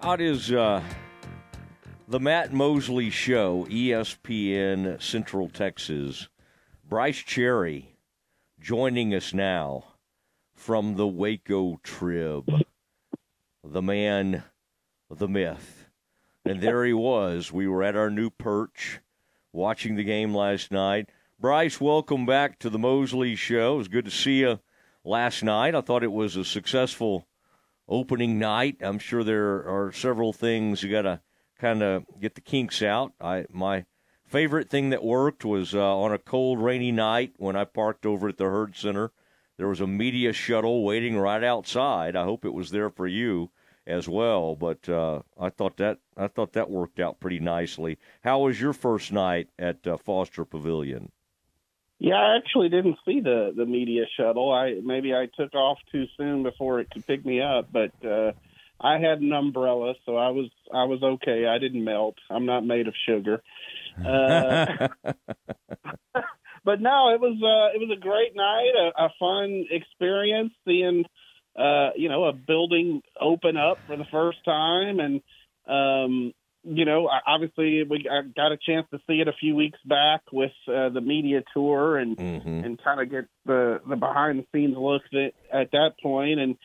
Is uh, the Matt Mosley Show, ESPN Central Texas. Brice Cherry joining us now from the Waco Trib. The man, the myth. And there he was. We were at our new perch watching the game last night. Brice, welcome back to the Mosley Show. It was good to see you last night. I thought it was a successful opening night. I'm sure there are several things you got to kind of get the kinks out. I my favorite thing that worked was uh, on a cold, rainy night when I parked over at the Hurd Center. There was a media shuttle waiting right outside. I hope it was there for you as well. But uh, I thought that I thought that worked out pretty nicely. How was your first night at uh, Foster Pavilion? Yeah, I actually didn't see the the media shuttle. I maybe I took off too soon before it could pick me up, but uh I had an umbrella, so I was I was okay. I didn't melt. I'm not made of sugar. Uh, but no, it was uh it was a great night, a, a fun experience seeing uh you know a building open up for the first time and um you know, obviously we got a chance to see it a few weeks back with uh, the media tour and Mhm. and kind of get the the behind the scenes look at, at that point and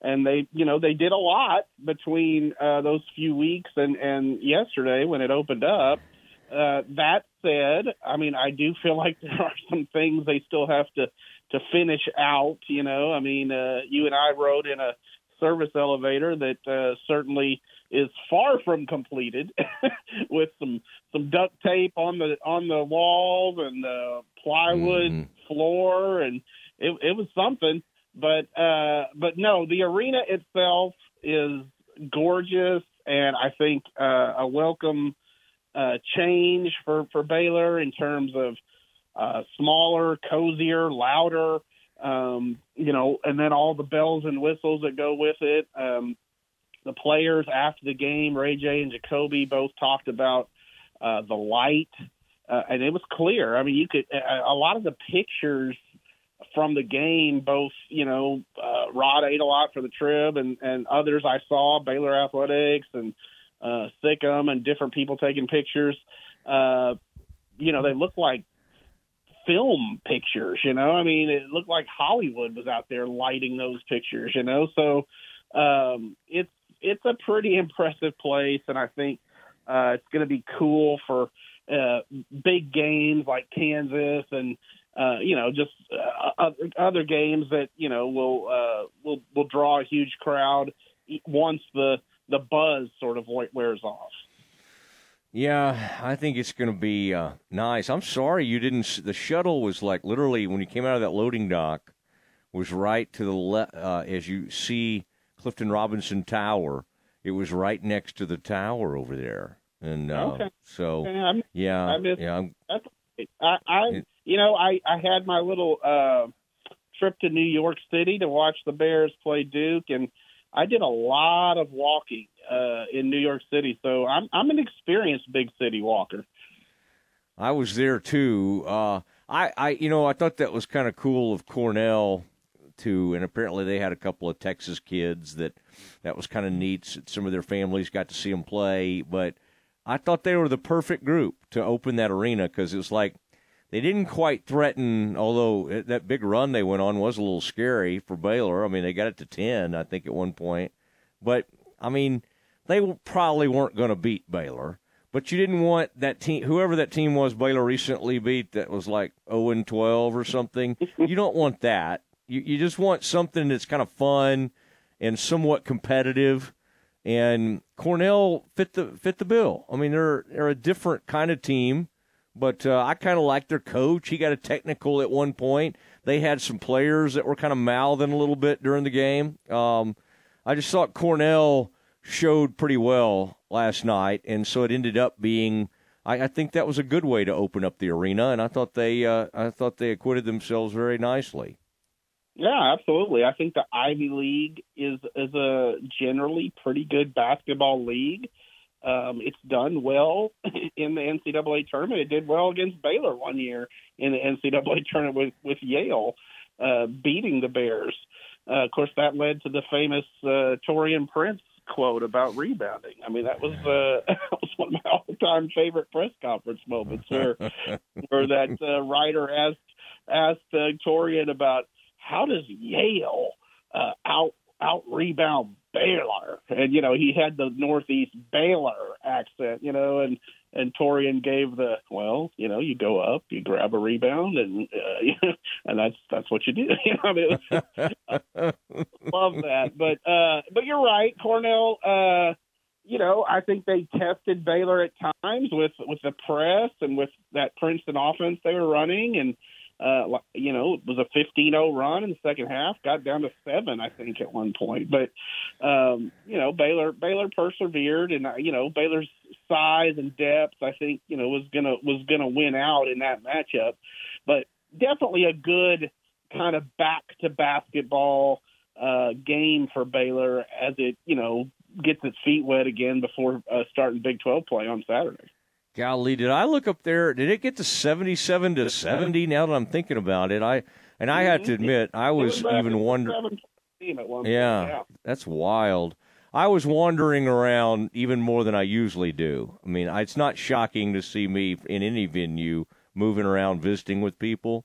and they you know they did a lot between uh, those few weeks and and yesterday when it opened up. Uh, that said, I mean I do feel like there are some things they still have to to finish out. You know, I mean uh, you and I rode in a service elevator that uh, certainly is far from completed with some some duct tape on the on the walls and the plywood Mhm. floor. And it it was something but uh but no the arena itself is gorgeous. And I think uh a welcome uh change for for Baylor in terms of uh smaller cozier louder um you know and then all the bells and whistles that go with it. Um the players after the game, RayJ and Ja'Kobe both talked about uh, the light, uh, and it was clear. I mean, you could a, a lot of the pictures from the game, both you know, uh, Rod Aydelotte for the trib, and and others I saw Baylor Athletics and uh, Sikkim and different people taking pictures. Uh, you know, they look like film pictures. You know, I mean, it looked like Hollywood was out there lighting those pictures. You know, so um, it's it's a pretty impressive place, and I think uh, it's going to be cool for uh, big games like Kansas and uh, you know just uh, other, games that you know will uh, will will draw a huge crowd once the the buzz sort of wears off. Yeah, I think it's going to be uh, nice. I'm sorry you didn't. The shuttle was like literally when you came out of that loading dock, was right to the left uh, as you see Clifton Robinson Tower. It was right next to the tower over there, and uh, Okay. so I'm- yeah, I yeah. I'm, I, I It- you know, I, I had my little uh, trip to New York City to watch the Bears play Duke, and I did a lot of walking uh, in New York City. So I'm I'm an experienced big city walker. I was there too. Uh, I, I, you know, I thought that was kind of cool of Cornell too, and apparently they had a couple of Texas kids that that was kind of neat. Some of their families got to see them play, but I thought they were the perfect group to open that arena because it was like they didn't quite threaten. Although eh, that big run they went on was a little scary for Baylor. I mean, they got it to ten, I think, at one point, but I mean, they probably weren't going to beat Baylor. But you didn't want that team, whoever that team was Baylor recently beat, that was like 0 and 12 or something. you don't want that. You, you just want something that's kind of fun and somewhat competitive. And Cornell fit the fit the bill. I mean, they're they're a different kind of team, but uh, I kind of like their coach. He got a technical at one point. They had some players that were kind of mouthing a little bit during the game. Um, I just thought Cornell showed pretty well last night, and so it ended up being. I, I think that was a good way to open up the arena, and I thought they, uh, I thought they acquitted themselves very nicely. Yeah, absolutely. I think the Ivy League is is a generally pretty good basketball league. Um, it's done well in the NCAA tournament. It did well against Baylor one year in the NCAA tournament with with Yale, uh, beating the Bears. Uh, of course, that led to the famous uh, Taurean Prince quote about rebounding. I mean, that was uh, that was one of my all-time favorite press conference moments, where where that uh, writer asked asked uh, Torian about how does Yale uh, out out rebound Baylor, and you know he had the Northeast Baylor accent, you know, and and Taurean gave the well, you know, you go up, you grab a rebound, and uh, and that's that's what you do. you know, I mean, love that, but uh, but you're right, Cornell. Uh, you know, I think they tested Baylor at times with with the press and with that Princeton offense they were running, and uh, you know, it was a 15-0 run in the second half, got down to seven, I think, at one point. But um, you know, Baylor Baylor persevered, and uh, you know, Baylor's size and depth, I think, you know, was gonna was gonna win out in that matchup. But definitely a good kind of back to basketball uh, game for Baylor as it, you know, gets its feet wet again before uh, starting Big 12 play on Saturday. Golly, did I look up there? Did it get to seventy-seven to seventy? Now that I'm thinking about it, I and I have to mm-hmm. admit I was, was even wondering. Yeah, yeah, that's wild. I was wandering around even more than I usually do. I mean, it's not shocking to see me in any venue moving around visiting with people.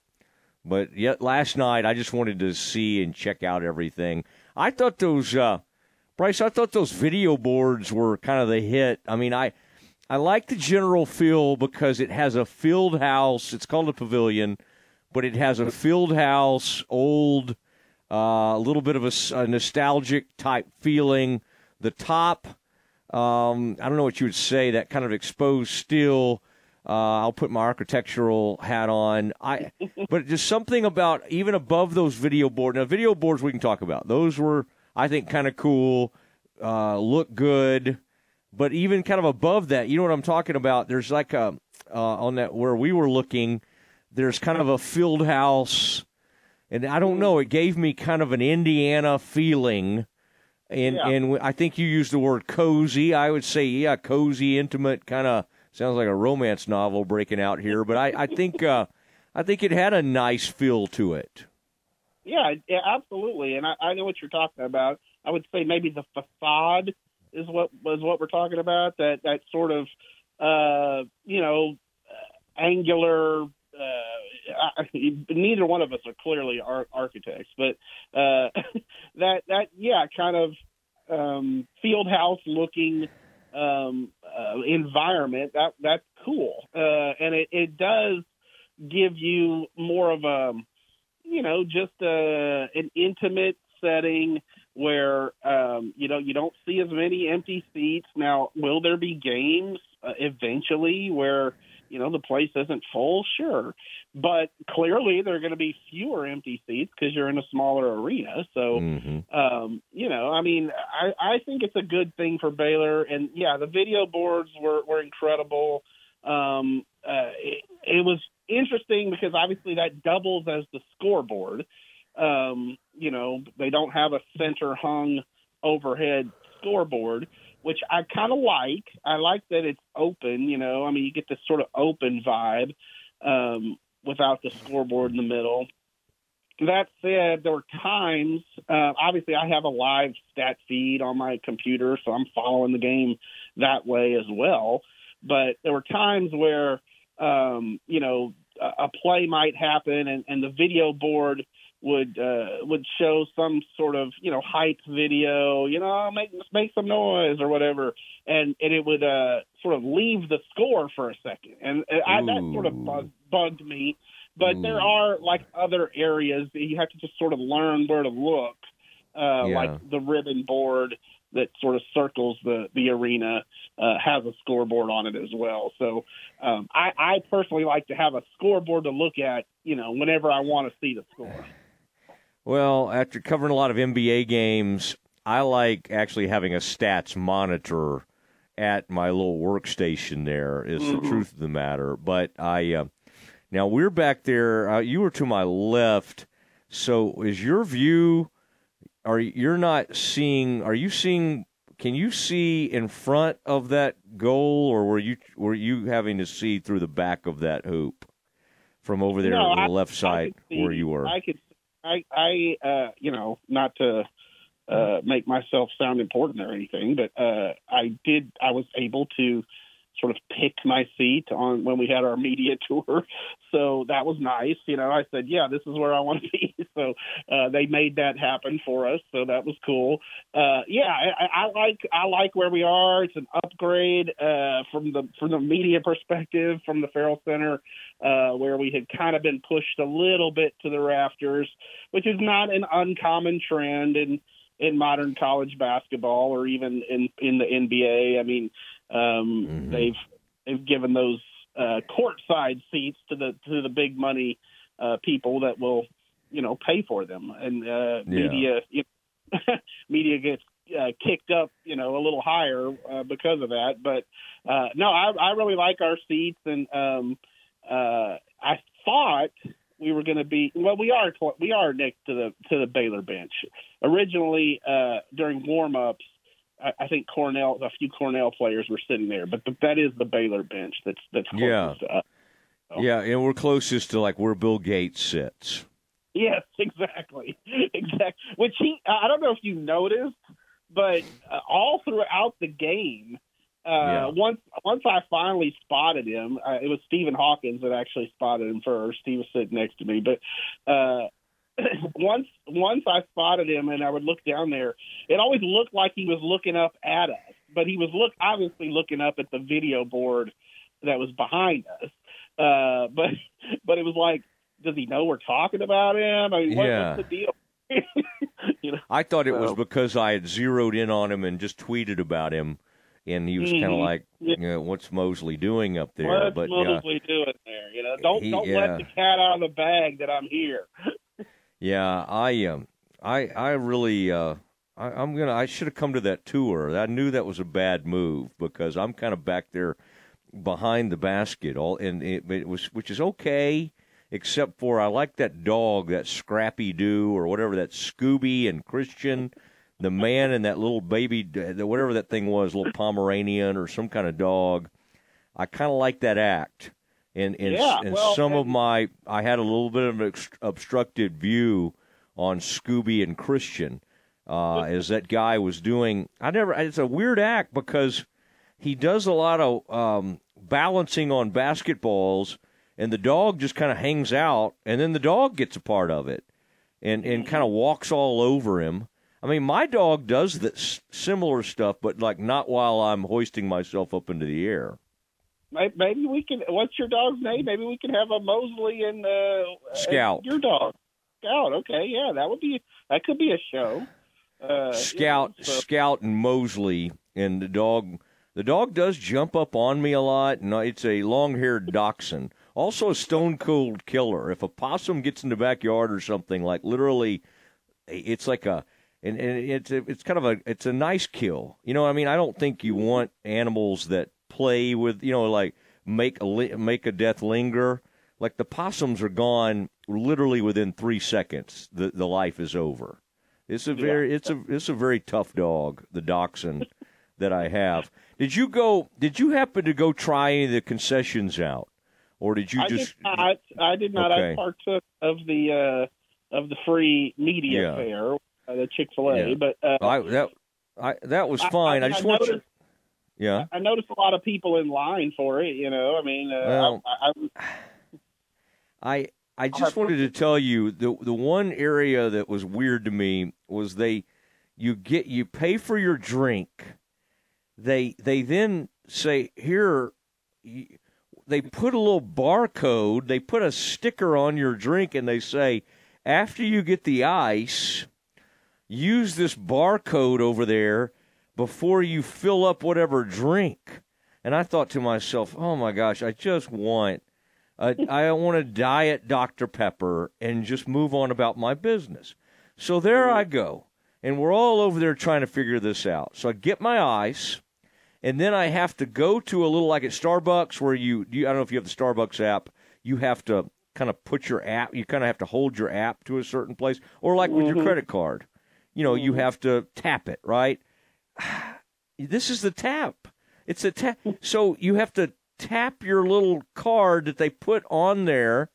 But yet last night I just wanted to see and check out everything. I thought those uh Brice, I thought those video boards were kind of the hit. I mean, I I like the general feel because it has a field house. It's called a pavilion, but it has a field house, old, uh, a little bit of a, a, nostalgic type feeling. The top, um, I don't know what you would say, that kind of exposed steel. Uh, I'll put my architectural hat on. I, but just something about even above those video boards. Now, video boards we can talk about. Those were, I think, kind of cool. Uh, look good. But even kind of above that, you know what I'm talking about? There's like a uh, on that where we were looking. There's kind of a field house, and I don't know. It gave me kind of an Indiana feeling, and yeah. and I think you used the word cozy. I would say yeah, cozy, intimate, kind of sounds like a romance novel breaking out here. But I I think uh, I think it had a nice feel to it. Yeah, yeah, absolutely. And I, I know what you're talking about. I would say maybe the facade is what is what we're talking about. That that sort of uh, you know angular. Uh, I, neither one of us are clearly ar- architects, but uh, that that yeah, kind of um, field house looking um, uh, environment. That that's cool, uh, and it, it does give you more of a you know just a, uh, an intimate setting where um, you know you don't see as many empty seats. Now, will there be games uh, eventually where you know the place isn't full? Sure, but clearly there are going to be fewer empty seats because you're in a smaller arena. So, mm-hmm. um, you know, I mean, I, I think it's a good thing for Baylor. And yeah, the video boards were were incredible. Um, uh, it, it was interesting because obviously that doubles as the scoreboard. Um, you know, they don't have a center hung overhead scoreboard, which I kind of like. I like that it's open, you know, I mean, you get this sort of open vibe um, without the scoreboard in the middle. That said, there were times, uh, obviously, I have a live stat feed on my computer, so I'm following the game that way as well. But there were times where, um, you know, a, play might happen and, and the video board would uh, would show some sort of you know hype video, you know, make make some noise or whatever, and and it would uh, sort of leave the score for a second, and I, that sort of bugged, bugged me. But Ooh. there are like other areas that you have to just sort of learn where to look, uh, yeah. like the ribbon board that sort of circles the the arena uh, has a scoreboard on it as well. So um, I, I personally like to have a scoreboard to look at, you know, whenever I want to see the score. Well, after covering a lot of NBA games, I like actually having a stats monitor at my little workstation. There is mm-hmm. the truth of the matter. But I uh, now we're back there. Uh, you were to my left. So is your view? Are you're not seeing? Are you seeing? Can you see in front of that goal, or were you were you having to see through the back of that hoop from over there no, on the I, left side see, where you were? I could I, I, uh, you know, not to uh, make myself sound important or anything, but uh, I did. I was able to sort of pick my seat on when we had our media tour. So that was nice. You know, I said, yeah, this is where I want to be. So uh, they made that happen for us. So that was cool. Uh, yeah, I, I like I like where we are. It's an upgrade uh, from the from the media perspective from the Ferrell Center, uh, where we had kind of been pushed a little bit to the rafters, which is not an uncommon trend in in modern college basketball or even in in the NBA. I mean, um, mm-hmm. They've they've given those uh, courtside seats to the to the big money uh, people that will you know pay for them, and uh, yeah. media you know, media gets uh, kicked up you know a little higher uh, because of that. But uh, no, I, I really like our seats, and um, uh, I thought we were going to be well we are we are next to the to the Baylor bench originally uh during warm ups I, think Cornell, a few Cornell players were sitting there, but the, that is the Baylor bench. That's that's yeah, so. yeah, and we're closest to like where Bill Gates sits. Yes, exactly, exactly. Which he, I don't know if you noticed, but uh, all throughout the game, uh, yeah. once once I finally spotted him, uh, it was Stephen Hawkins that actually spotted him first. He was sitting next to me, but uh, once once I spotted him and I would look down there, it always looked like he was looking up at us, but he was look obviously looking up at the video board that was behind us. Uh, but but it was like, does he know we're talking about him? I mean, what, yeah. what's the deal? you know? I thought it so. was because I had zeroed in on him and just tweeted about him, and he was mm-hmm. kind of like, you know, "What's Mosley doing up there?" What's but Mosley uh, doing there? You know, don't he, don't yeah. let the cat out of the bag that I'm here. Yeah, I um, I I really uh, I, I'm gonna. I should have come to that tour. I knew that was a bad move because I'm kind of back there behind the basket. All and it, it was, which is okay, except for I like that dog, that Scrappy Doo or whatever that Scooby and Christian, the man and that little baby, whatever that thing was, little Pomeranian or some kind of dog. I kind of like that act and and, yeah, and well, some and, of my I had a little bit of an obstructed view on Scooby and Christian uh, as that guy was doing. I never. It's a weird act because he does a lot of um, balancing on basketballs, and the dog just kind of hangs out, and then the dog gets a part of it, and and kind of walks all over him. I mean, my dog does this similar stuff, but like not while I'm hoisting myself up into the air maybe we can. What's your dog's name? Maybe we can have a Mosley and uh, Scout. And your dog, Scout. Okay, yeah, that would be that could be a show. Uh, Scout, so. Scout, and Mosley, and the dog. The dog does jump up on me a lot, and it's a long-haired dachshund. Also, a stone cold killer. If a possum gets in the backyard or something, like literally, it's like a and, and it's a, it's kind of a it's a nice kill. You know, I mean, I don't think you want animals that play with, you know, like make a make a death linger. Like the possums are gone literally within three seconds. The the life is over. It's a very yeah. it's a it's a very tough dog, the dachshund that I have. Did you go? Did you happen to go try any of the concessions out, or did you I just? Did not, I did not. Okay. I partook of the uh, of the free media yeah. fair, uh, the Chick Fil A, yeah. but uh, I, that I, that was fine. I, I, I just want you. Yeah, I, noticed a lot of people in line for it. You know, I mean, uh, well, I, I, I just wanted to tell you the the one area that was weird to me was they you get you pay for your drink. They they then say here they put a little barcode, they put a sticker on your drink and they say after you get the ice, use this barcode over there before you fill up whatever drink. And I thought to myself, oh my gosh, I just want, a, I want a diet Dr. Pepper and just move on about my business. So there I go. And we're all over there trying to figure this out. So I get my ice, and then I have to go to a little like at Starbucks where you, you I don't know if you have the Starbucks app, you have to kind of put your app, you kind of have to hold your app to a certain place, or like with mm-hmm. your credit card. You know, mm-hmm. you have to tap it, right? this is the tap. It's a tap. So you have to tap your little card that they put on there,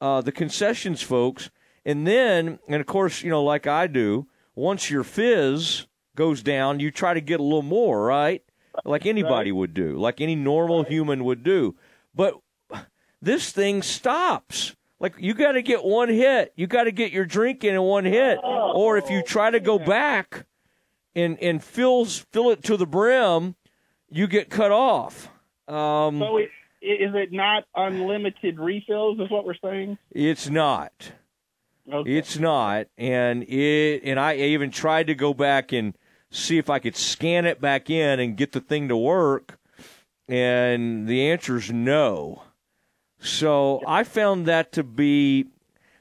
uh, the concessions folks, and then, and of course, you know, like I do, once your fizz goes down, you try to get a little more, right? Like anybody Right. would do, like any normal human would do. But this thing stops. Like you got to get one hit. You got to get your drink in in one hit, or if you try to go back and and fills fill it to the brim, you get cut off. Um, So it, is it not unlimited refills? Is what we're saying? it's not. Okay. It's not, and it and I even tried to go back and see if I could scan it back in and get the thing to work, and the answer is no. So I found that to be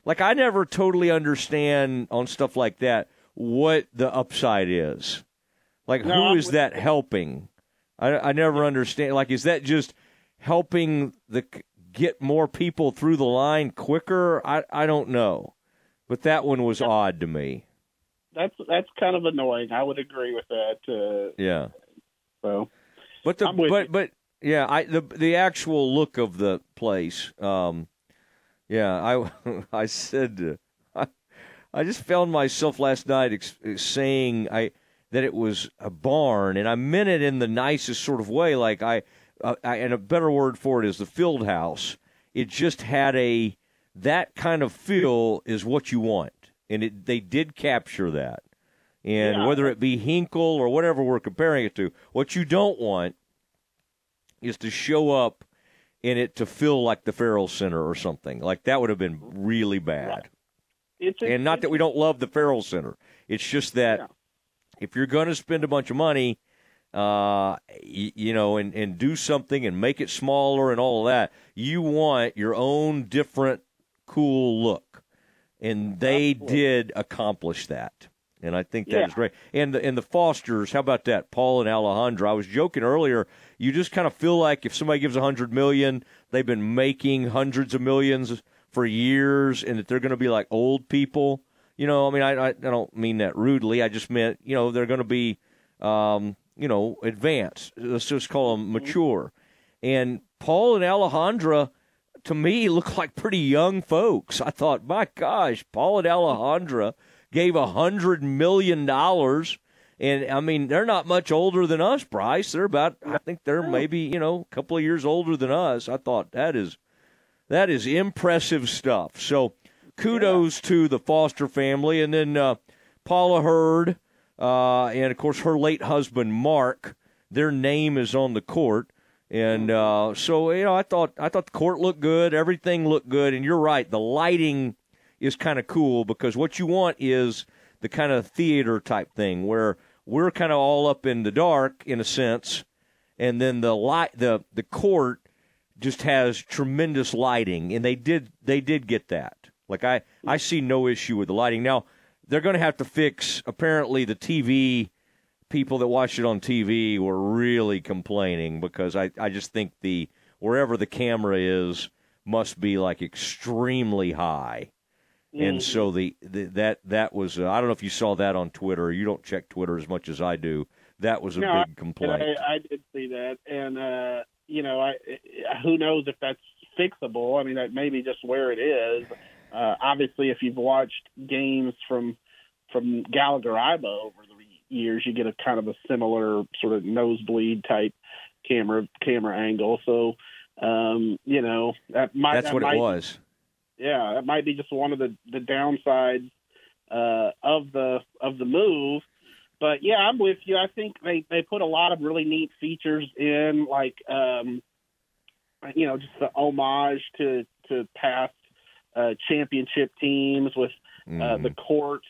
like I never totally understand on stuff like that what the upside is. Like No, who is that helping? I I never understand. Like is that just helping the get more people through the line quicker? I I don't know. But that one was odd to me. that's that's kind of annoying. I would agree with that. Uh, Yeah. so But the but you. but yeah, I the the actual look of the place. Um, yeah, I I said uh, I, just found myself last night ex- saying I that it was a barn, and I meant it in the nicest sort of way. Like I, uh, I and a better word for it is the field house. It just had a that kind of feel is what you want, and it they did capture that. And Yeah. whether it be Hinkle or whatever we're comparing it to, what you don't want is to show up in it to feel like the Ferrell Center or something. Like that would have been really bad. It's And not that we don't love the Ferrell Center. It's just that Yeah. if you're going to spend a bunch of money, uh, y- you know, and, and do something and make it smaller and all of that, you want your own different cool look. And they Absolutely. did accomplish that. And I think that is Yeah. great. And the and the Fosters, how about that? Paul and Alejandra. I was joking earlier. You just kind of feel like if somebody gives a hundred million, they've been making hundreds of millions for years, and that they're going to be like old people. You know, I mean, I, I I don't mean that rudely. I just meant you know they're going to be, um, you know, advanced. Let's just call them mature. And Paul and Alejandra, to me, look like pretty young folks. I thought, my gosh, Paul and Alejandra gave a hundred million dollars. And I mean, they're not much older than us, Brice. They're about, I think they're maybe, you know, a couple of years older than us. I thought that is, that is impressive stuff. So kudos to the Foster family. And then uh, Paula Hurd, uh, and of course her late husband, Mark, their name is on the court. And uh, so, you know, I thought, I thought the court looked good. Everything looked good. And you're right. The lighting is kind of cool because what you want is the kind of theater type thing where we're kind of all up in the dark in a sense, and then the light the the court just has tremendous lighting, and they did they did get that. Like I I see no issue with the lighting. Now they're going to have to fix apparently the TV people that watched it on TV were really complaining because I I just think the wherever the camera is must be like extremely high. And so the, the that that was uh, I don't know if you saw that on Twitter. You don't check Twitter as much as I do. That was a No, big complaint. I, I did see that, and uh, you know, I who knows if that's fixable. I mean, that may be just where it is. Uh, obviously, if you've watched games from from Gallagher Iba over the years, you get a kind of a similar sort of nosebleed type camera camera angle. So, um, you know, that might That's that what might, it was. yeah, that might be just one of the the downsides uh, of the of the move. But yeah, I'm with you. I think they they put a lot of really neat features in, like um, you know, just the homage to to past uh, championship teams with uh, the Mhm. courts,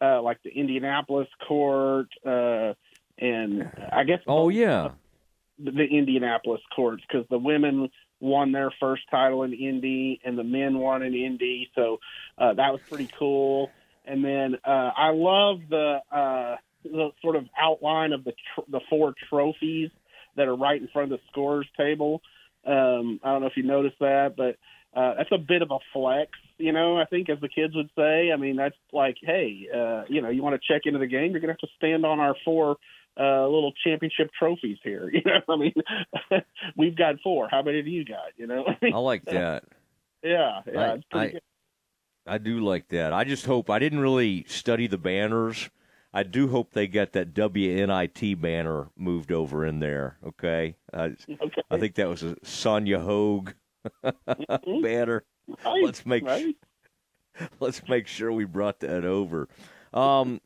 uh, like the Indianapolis court, uh, and I guess Oh yeah, the Indianapolis courts because the women won their first title in Indy and the men won in Indy, so uh, that was pretty cool. And then uh, I love the uh, the sort of outline of the tr- the four trophies that are right in front of the scores table. Um, I don't know if you noticed that, but uh, that's a bit of a flex, you know. I think, as the kids would say. I mean, that's like, hey, uh, you know, you want to check into the game, you're gonna have to stand on our four uh, little championship trophies here. You know, I mean, we've got four. How many do you got? You know, I like that. yeah, yeah, I- I-. I do like that. I just hope I didn't really study the banners, I do hope they get that WNIT banner moved over in there. Okay, uh, Okay. I think that was a Sonja Hogg Mhm. banner. Right, Let's make right. let's make sure we brought that over. Um,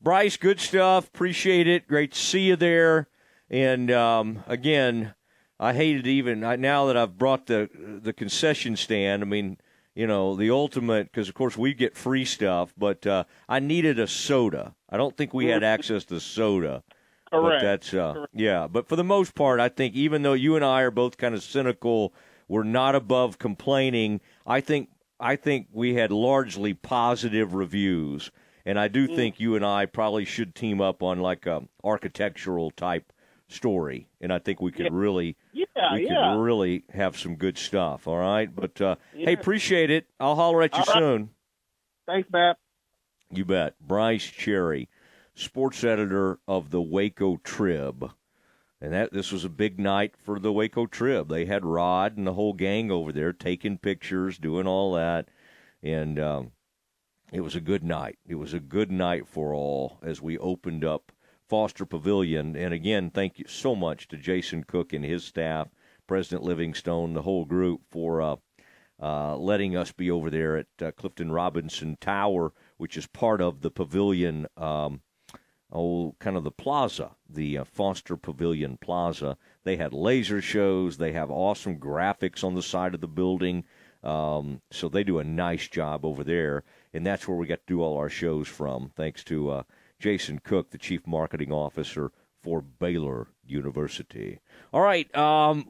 Brice, good stuff. Appreciate it. Great to see you there. And um, again, I hated even I, now that I've brought the the concession stand. I mean, you know, the ultimate because of course we get free stuff, but uh, I needed a soda. I don't think we had access to soda. But that's uh, Correct. yeah. But for the most part, I think even though you and I are both kind of cynical, we're not above complaining. I think I think we had largely positive reviews, and I do Mm. think you and I probably should team up on like a architectural type story, and I think we could Yeah. really yeah, we yeah. could really have some good stuff. All right, but uh, Yeah. hey, appreciate it. I'll holler at you All right. soon. Thanks, Matt. You bet. Brice Cherry, sports editor of the Waco Trib. And that this was a big night for the Waco Trib. They had Rod and the whole gang over there taking pictures, doing all that. And um, it was a good night. It was a good night for all as we opened up Foster Pavilion. And again, thank you so much to Jason Cook and his staff, President Livingstone, the whole group for uh, uh, letting us be over there at uh, Clifton Robinson Tower, which is part of the pavilion, um, oh, kind of the plaza, the uh, Foster Pavilion Plaza. They had laser shows. They have awesome graphics on the side of the building. Um, so they do a nice job over there, and that's where we got to do all our shows from. Thanks to uh, Jason Cook, the chief marketing officer for Baylor University. All right, um,